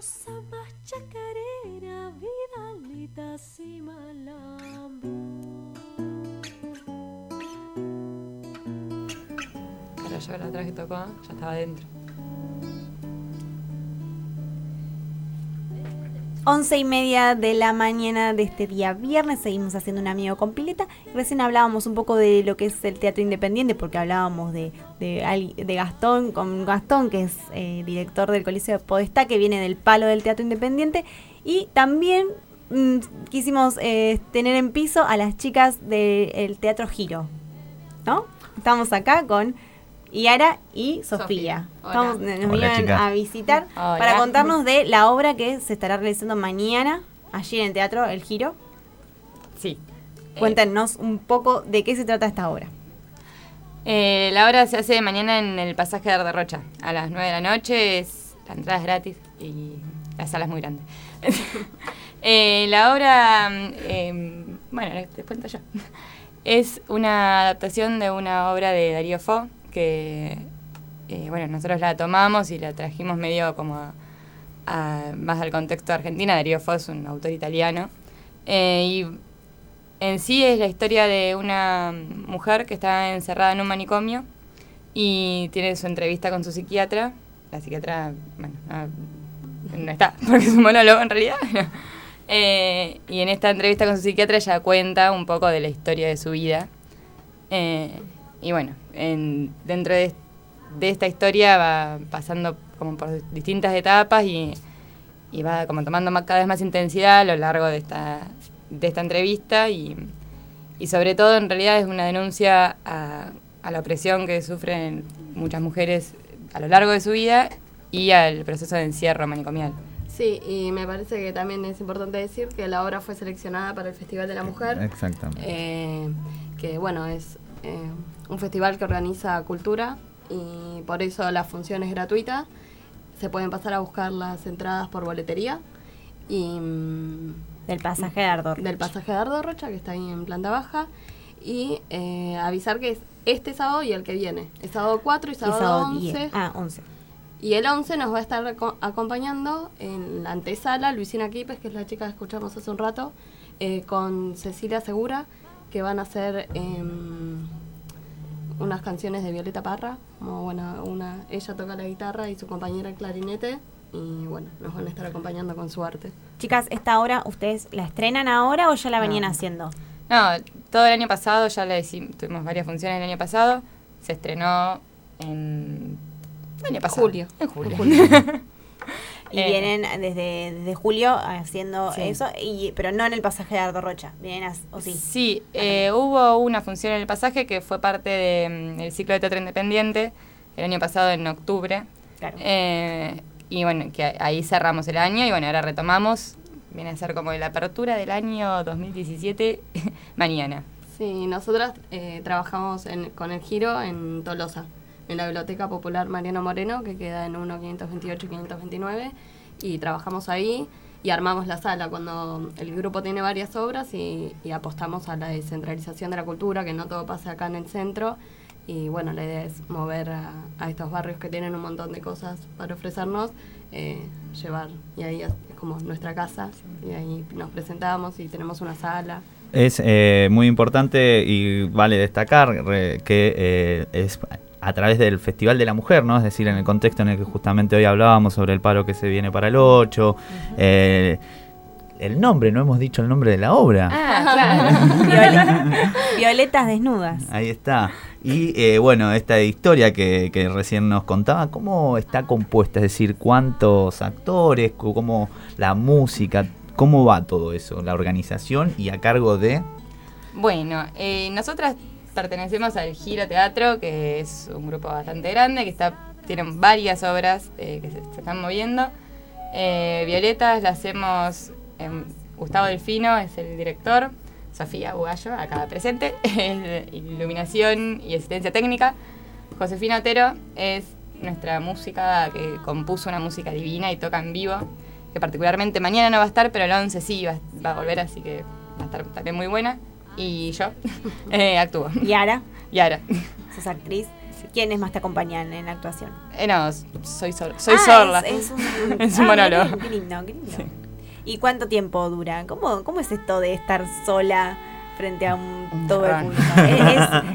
samba, chacarera, vidalitas y malambo. Claro, yo la traje tocó, ya estaba adentro. Once y media de la mañana de este día viernes seguimos haciendo un amigo con. Recién hablábamos un poco de lo que es el teatro independiente porque hablábamos de, de Gastón, con Gastón que es eh, director del Coliseo de Podestá que viene del palo del teatro independiente y también mm, quisimos eh, tener en piso a las chicas del Teatro Giro, ¿no? Estamos acá con Yara y Sofía. Sofía. Hola. Estamos, nos Hola, vinieron a visitar Hola. para contarnos de la obra que se estará realizando mañana allí en el teatro El Giro. Sí. Cuéntanos un poco de qué se trata esta obra. Eh, la obra se hace mañana en el pasaje de Arde Rocha, a las 9 de la noche. Es, la entrada es gratis y la sala es muy grande. Eh, la obra, mm, eh, bueno, les cuento yo. Es una adaptación de una obra de Darío Fo, que eh, bueno, nosotros la tomamos y la trajimos medio como más al contexto de Argentina. Darío Fo un autor italiano. Eh, y en sí es la historia de una mujer que está encerrada en un manicomio y tiene su entrevista con su psiquiatra. La psiquiatra, bueno, no, está, porque es un monólogo en realidad. Eh, y en esta entrevista con su psiquiatra ella cuenta un poco de la historia de su vida. Y bueno, en- dentro de, de esta historia va pasando como por distintas etapas y, y va como tomando más- cada vez más intensidad a lo largo de esta, de esta entrevista y, y sobre todo en realidad es una denuncia a, a la opresión que sufren muchas mujeres a lo largo de su vida y al proceso de encierro manicomial. Sí, y me parece que también es importante decir que la obra fue seleccionada para el Festival de la Mujer, Exactamente. eh, que bueno, es eh, un festival que organiza cultura y por eso la función es gratuita. Se pueden pasar a buscar las entradas por boletería y mm, Del pasaje de Ardor. del pasaje de Ardo Rocha, que está ahí en planta baja, y eh, avisar que es este sábado y el que viene. Es sábado 4 y Y sábado, sábado 11. 10. Ah, 11. Y el 11 nos va a estar aco- acompañando en la antesala Luisina Quipes, que es la chica que escuchamos hace un rato, eh, con Cecilia Segura, que van a hacer em, unas canciones de Violeta Parra. Como bueno, una, ella toca la guitarra y su compañera el clarinete. Y bueno, nos van a estar acompañando con su arte. Chicas, ¿esta obra ustedes la estrenan ahora o ya la venían No. haciendo? No, todo el año pasado, ya la hicimos, tuvimos varias funciones el año pasado, se estrenó en... el año pasado. Julio. En julio. Y Eh, vienen desde, desde julio haciendo Sí. eso, y, pero no en el pasaje de Ardo Rocha. Vienen a- o sí. Sí, eh, hubo una función en el pasaje que fue parte del ciclo de teatro independiente el año pasado en octubre. Claro. Eh, y bueno, que ahí cerramos el año y bueno, ahora retomamos. Viene a ser como la apertura del año 2017 mañana. Sí, nosotras eh, trabajamos en- con el giro en Tolosa, en la Biblioteca Popular Mariano Moreno, que queda en 1 528 y 529, y trabajamos ahí y armamos la sala cuando el grupo tiene varias obras y, y apostamos a la descentralización de la cultura, que no todo pase acá en el centro. Y bueno, la idea es mover a, a estos barrios que tienen un montón de cosas para ofrecernos, eh, llevar, y ahí es como nuestra casa, y ahí nos presentamos y tenemos una sala. Es eh, muy importante y vale destacar que eh, es a través del Festival de la Mujer, ¿no? Es decir, en el contexto en el que justamente hoy hablábamos sobre el paro que se viene para el 8. eh, el nombre, no hemos dicho el nombre de la obra. Ah, claro. Viole- Violetas desnudas. Ahí está. Y eh, bueno, esta historia que, que recién nos contaba, ¿cómo está compuesta? Es decir, ¿cuántos actores? ¿Cómo la música? ¿Cómo va todo eso? La organización y a cargo de... Bueno, eh, nosotras pertenecemos al Giro Teatro, que es un grupo bastante grande, que está tienen varias obras eh, que se, están moviendo. Eh, Violetas la hacemos, em, Gustavo Delfino es el director, Sofía Bugallo, acá presente, es iluminación y asistencia técnica. Josefina Otero es nuestra música que compuso una música divina y toca en vivo, que particularmente mañana no va a estar, pero el 11 sí va, va a volver, así que va a estar también muy buena. Y yo eh, actúo. Yara, Y ahora, sos actriz. ¿Quiénes más te acompañan en la actuación? Eh, no, soy, sol- soy Ah, sorda. Es, es un, Es un Ah, monólogo. Qué lindo, qué lindo. ¿Y cuánto tiempo dura? ¿Cómo, ¿Cómo es esto de estar sola frente a un Un todo el público? ¿Es,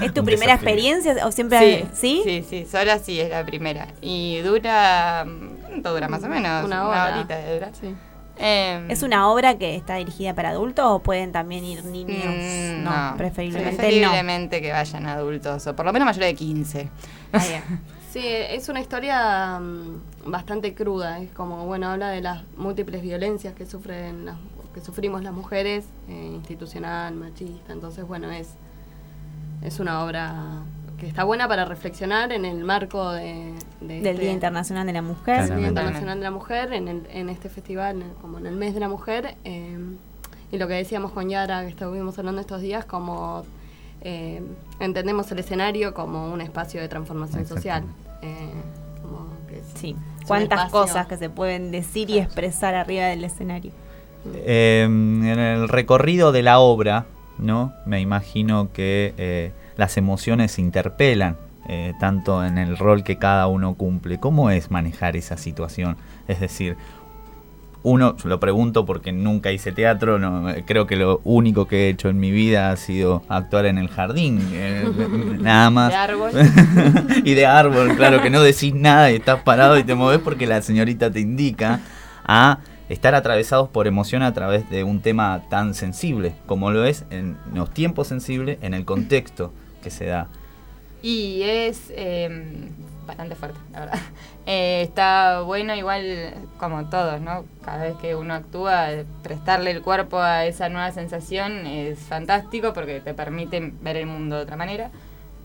es- es tu Un primera desafío. experiencia o siempre Sí, sí? sí, sí, sola sí es la primera. Y dura, ¿cuánto dura más o menos? Una hora. horita de dura. Sí. Em, ¿Es una obra que está dirigida para adultos o pueden también ir niños? mm, no, preferiblemente, Preferiblemente que vayan adultos, o por lo menos mayores de 15. no. Ah, bien. Sí, es una historia mm, bastante cruda. Es como, bueno, habla de las múltiples violencias que sufren las, que sufrimos las mujeres, eh, institucional, machista. Entonces, bueno, es, es una obra que está buena para reflexionar en el marco de, de Del este- Día Internacional de la Mujer. del Día. Internacional de la Mujer, en, el- en este festival, en- como en el mes de la mujer. eh, y lo que decíamos con Yara, que estuvimos hablando estos días, como eh, entendemos el escenario como un espacio de transformación social. eh, como que es- Sí. Cuántas cosas que se pueden decir y expresar arriba del escenario. Eh, en el recorrido de la obra, ¿no? Me imagino que eh, las emociones se interpelan, eh, tanto en el rol que cada uno cumple. ¿Cómo es manejar esa situación? Es decir, uno, lo pregunto porque nunca hice teatro, no, eh, creo que lo único que he hecho en mi vida ha sido actuar en el jardín, eh, nada más. De árbol. y de árbol, claro, que no decís nada y estás parado y te moves porque la señorita te indica a estar atravesados por emoción a través de un tema tan sensible como lo es en los tiempos sensibles, en el contexto que se da. Y es eh, bastante fuerte, la verdad. Eh, está bueno igual como todos, ¿no? Cada vez que uno actúa, prestarle el cuerpo a esa nueva sensación es fantástico porque te permite ver el mundo de otra manera.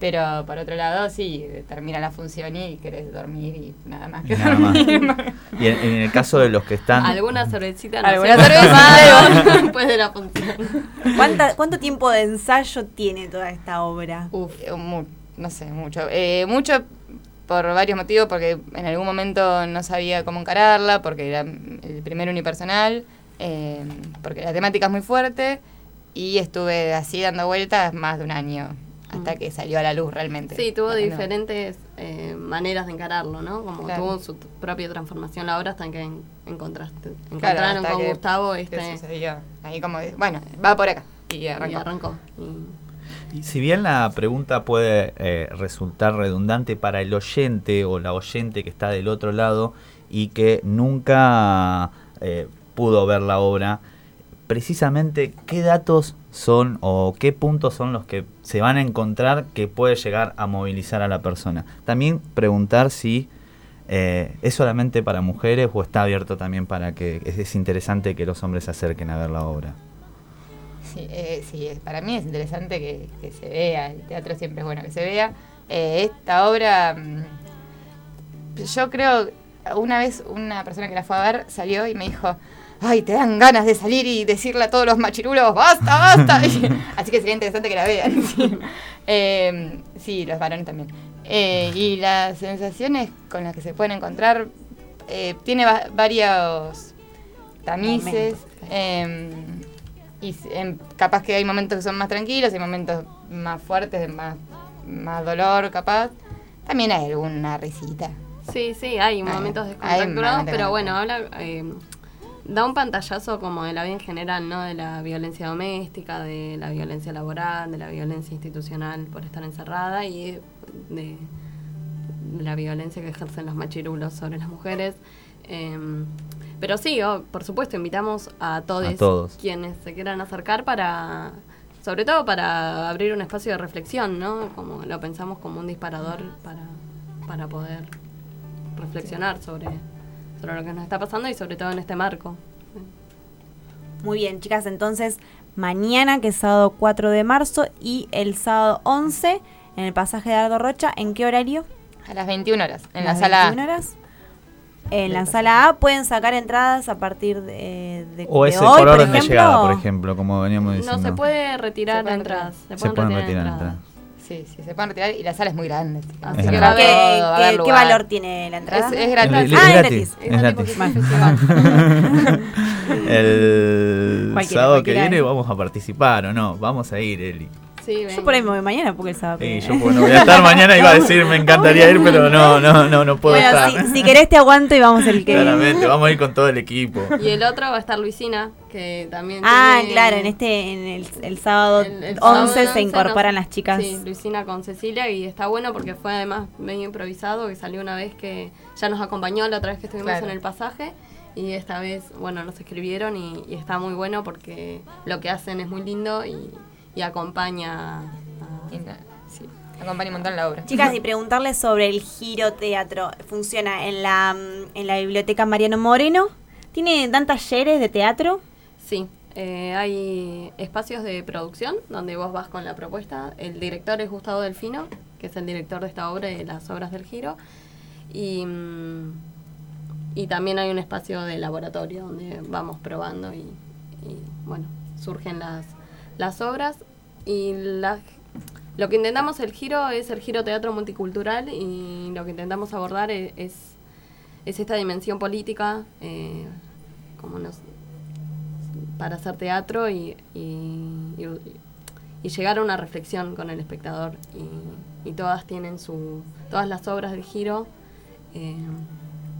Pero por otro lado, sí, termina la función y querés dormir y nada más que Nada más. Y en, en el caso de los que están... Alguna cervecita no Alguna cervecita, después de la función. ¿Cuánta- ¿Cuánto tiempo de ensayo tiene toda esta obra? Uf. Eh, mu- no sé, mucho. Eh, mucho por varios motivos, porque en algún momento no sabía cómo encararla, porque era el primer unipersonal, eh, porque la temática es muy fuerte, y estuve así dando vueltas más de un año, hasta que salió a la luz realmente. Sí, tuvo diferentes eh, maneras de encararlo, ¿no? Como Claro. tuvo su propia transformación la obra hasta que en- encontraste, encontraron hasta con que- Gustavo que este sucedió. Ahí como, bueno, va por acá. Y y arrancó. arrancó. Y- Y si bien la pregunta puede eh, resultar redundante para el oyente o la oyente que está del otro lado y que nunca eh, pudo ver la obra, precisamente qué datos son o qué puntos son los que se van a encontrar que puede llegar a movilizar a la persona. También preguntar si eh, es solamente para mujeres o está abierto también para que es, es interesante que los hombres se acerquen a ver la obra. Sí, eh, para mí es interesante que, que se vea, el teatro siempre es bueno que se vea. Eh, esta obra, mm, yo creo, una vez una persona que la fue a ver salió y me dijo, ay, te dan ganas de salir y decirle a todos los machirulos, basta, basta. Así que sería interesante que la vean. Sí, Eh, sí, los varones también. Eh, y las sensaciones con las que se pueden encontrar, eh, tiene va- varios tamices. Em, y em, capaz que hay momentos que son más tranquilos, hay momentos más fuertes, de más, más dolor, capaz. También hay alguna risita. Sí, sí, hay momentos descontracturados, pero bueno, habla, eh, da un pantallazo como de la vida en general, ¿no? De la violencia doméstica, de la violencia laboral, de la violencia institucional por estar encerrada y de, de la violencia que ejercen los machirulos sobre las mujeres. Eh, pero sí, oh, por supuesto, invitamos a todos, A todos. quienes se quieran acercar para, sobre todo para abrir un espacio de reflexión, ¿no? Como lo pensamos como un disparador para, para poder reflexionar sobre, sobre lo que nos está pasando y sobre todo en este marco. Muy bien, chicas, entonces mañana, que es sábado 4 de marzo, y el sábado 11, en el pasaje de Aldo Rocha, ¿en qué horario? A las 21 horas, en ¿Las la sala A. 21 horas? En la sala A pueden sacar entradas a partir de, de, O de es hoy, por orden de llegada, por ejemplo, como veníamos diciendo. No se puede retirar Se pueden entradas. Se, Se pueden retirar entradas. entradas. Sí, sí, se pueden retirar y la sala es muy grande. Así Es que grande. va a ¿Qué, todo, valor tiene la entrada? Es, es gratis. Es Ah, es gratis. gratis. Es gratis. El Cualquiera, sábado que viene vamos a participar o no. Vamos a ir, Eli. Sí, Yo por ahí me voy mañana porque el sábado. Sí, yo no voy a estar mañana iba a decir me encantaría ir, pero no, no, no, no puedo Bueno, estar. si, si querés te aguanto y vamos el que Claramente, vamos a ir con todo el equipo. Y el otro va a estar Luisina, que también Ah, tiene- claro, en este en el, el sábado el- el sábado 11 se 11 incorporan las chicas. Sí, Luisina con Cecilia y está bueno porque fue además medio improvisado, que salió una vez que ya nos acompañó la otra vez que estuvimos Claro. en el pasaje y esta vez, bueno, nos escribieron y, y está muy bueno porque lo que hacen es muy lindo y, y acompaña a- sí, acompaña un montón la obra. Chicas, y preguntarles sobre el giro teatro. ¿Funciona en la, en la biblioteca Mariano Moreno? ¿Tiene dan talleres de teatro? Sí, eh, hay espacios de producción donde vos vas con la propuesta. El director es Gustavo Delfino, que es el director de esta obra y de las obras del giro. Y, mm, y también hay un espacio de laboratorio donde vamos probando y, y, bueno, surgen las, las obras. Y la- lo que intentamos el giro es el giro teatro multicultural y lo que intentamos abordar e- es, es, esta dimensión política, eh, como nos, para hacer teatro y, y, y- y llegar a una reflexión con el espectador. Y, y todas tienen su. Todas las obras del giro eh,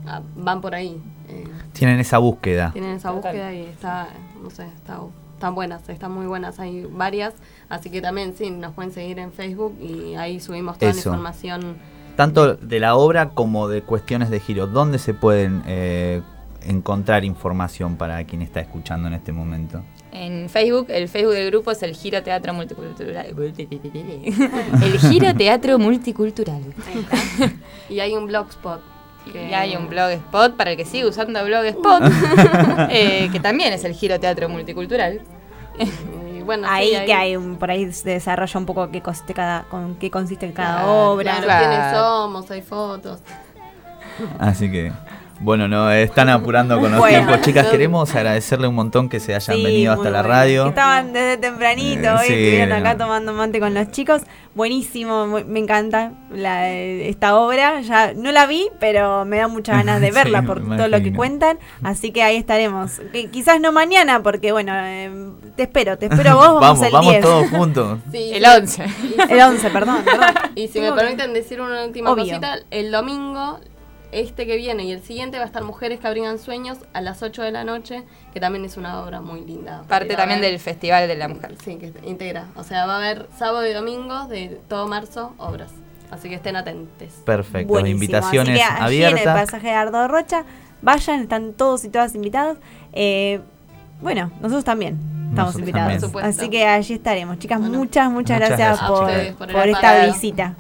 ah, van por ahí. eh, Tienen esa búsqueda. tienen esa búsqueda y está, no sé, está, están buenas, están muy buenas. Hay varias, así que también sí, nos pueden seguir en Facebook y ahí subimos toda Eso. la información. Tanto de la obra como de cuestiones de giro. ¿Dónde se pueden eh, encontrar información para quien está escuchando en este momento? En Facebook, el Facebook del grupo es el Giro Teatro Multicultural. El Giro Teatro Multicultural. Y hay un blogspot. que- Y hay un blogspot para el que sigue usando blogspot, eh, que también es el Giro Teatro Multicultural. Bueno, ahí sí, que hay un, por ahí se desarrolla un poco qué consiste cada, con qué consiste cada Claro, obra. Claro, Claro. quiénes somos, hay fotos. Así que, bueno, no están apurando con los Bueno. tiempos. Chicas, queremos agradecerle un montón que se hayan Sí, venido hasta la radio. Estaban desde tempranito, Eh, hoy sí, estuvieron acá no. tomando mate con los chicos. Buenísimo, muy- me encanta la- esta obra. Ya no la vi, pero me da muchas ganas de verla por todo lo que cuentan. Así que ahí estaremos. Que quizás no mañana, porque bueno, eh, te espero, te espero vos, vamos, vamos, el vamos 10. todos juntos. Sí, El sí. 11. El 11, perdón. perdón. Y si me permiten decir una última Obvio. cosita, el domingo, este que viene y el siguiente va a estar Mujeres que abrigan sueños a las 8 de la noche, que también es una obra muy linda. Parte también del Festival de la Mujer. Sí, que integra. O sea, va a haber sábado y domingo de todo marzo obras. Así que estén atentos. Perfecto, Buenísimo. invitaciones Así que allí en el abiertas. pasaje de Ardo Rocha, vayan, están todos y todas invitados. Eh, bueno, nosotros también estamos Nosotros invitados. también. Por supuesto. Así que allí estaremos. Chicas, Bueno. muchas, muchas, Muchas gracias, gracias, por, esta visita.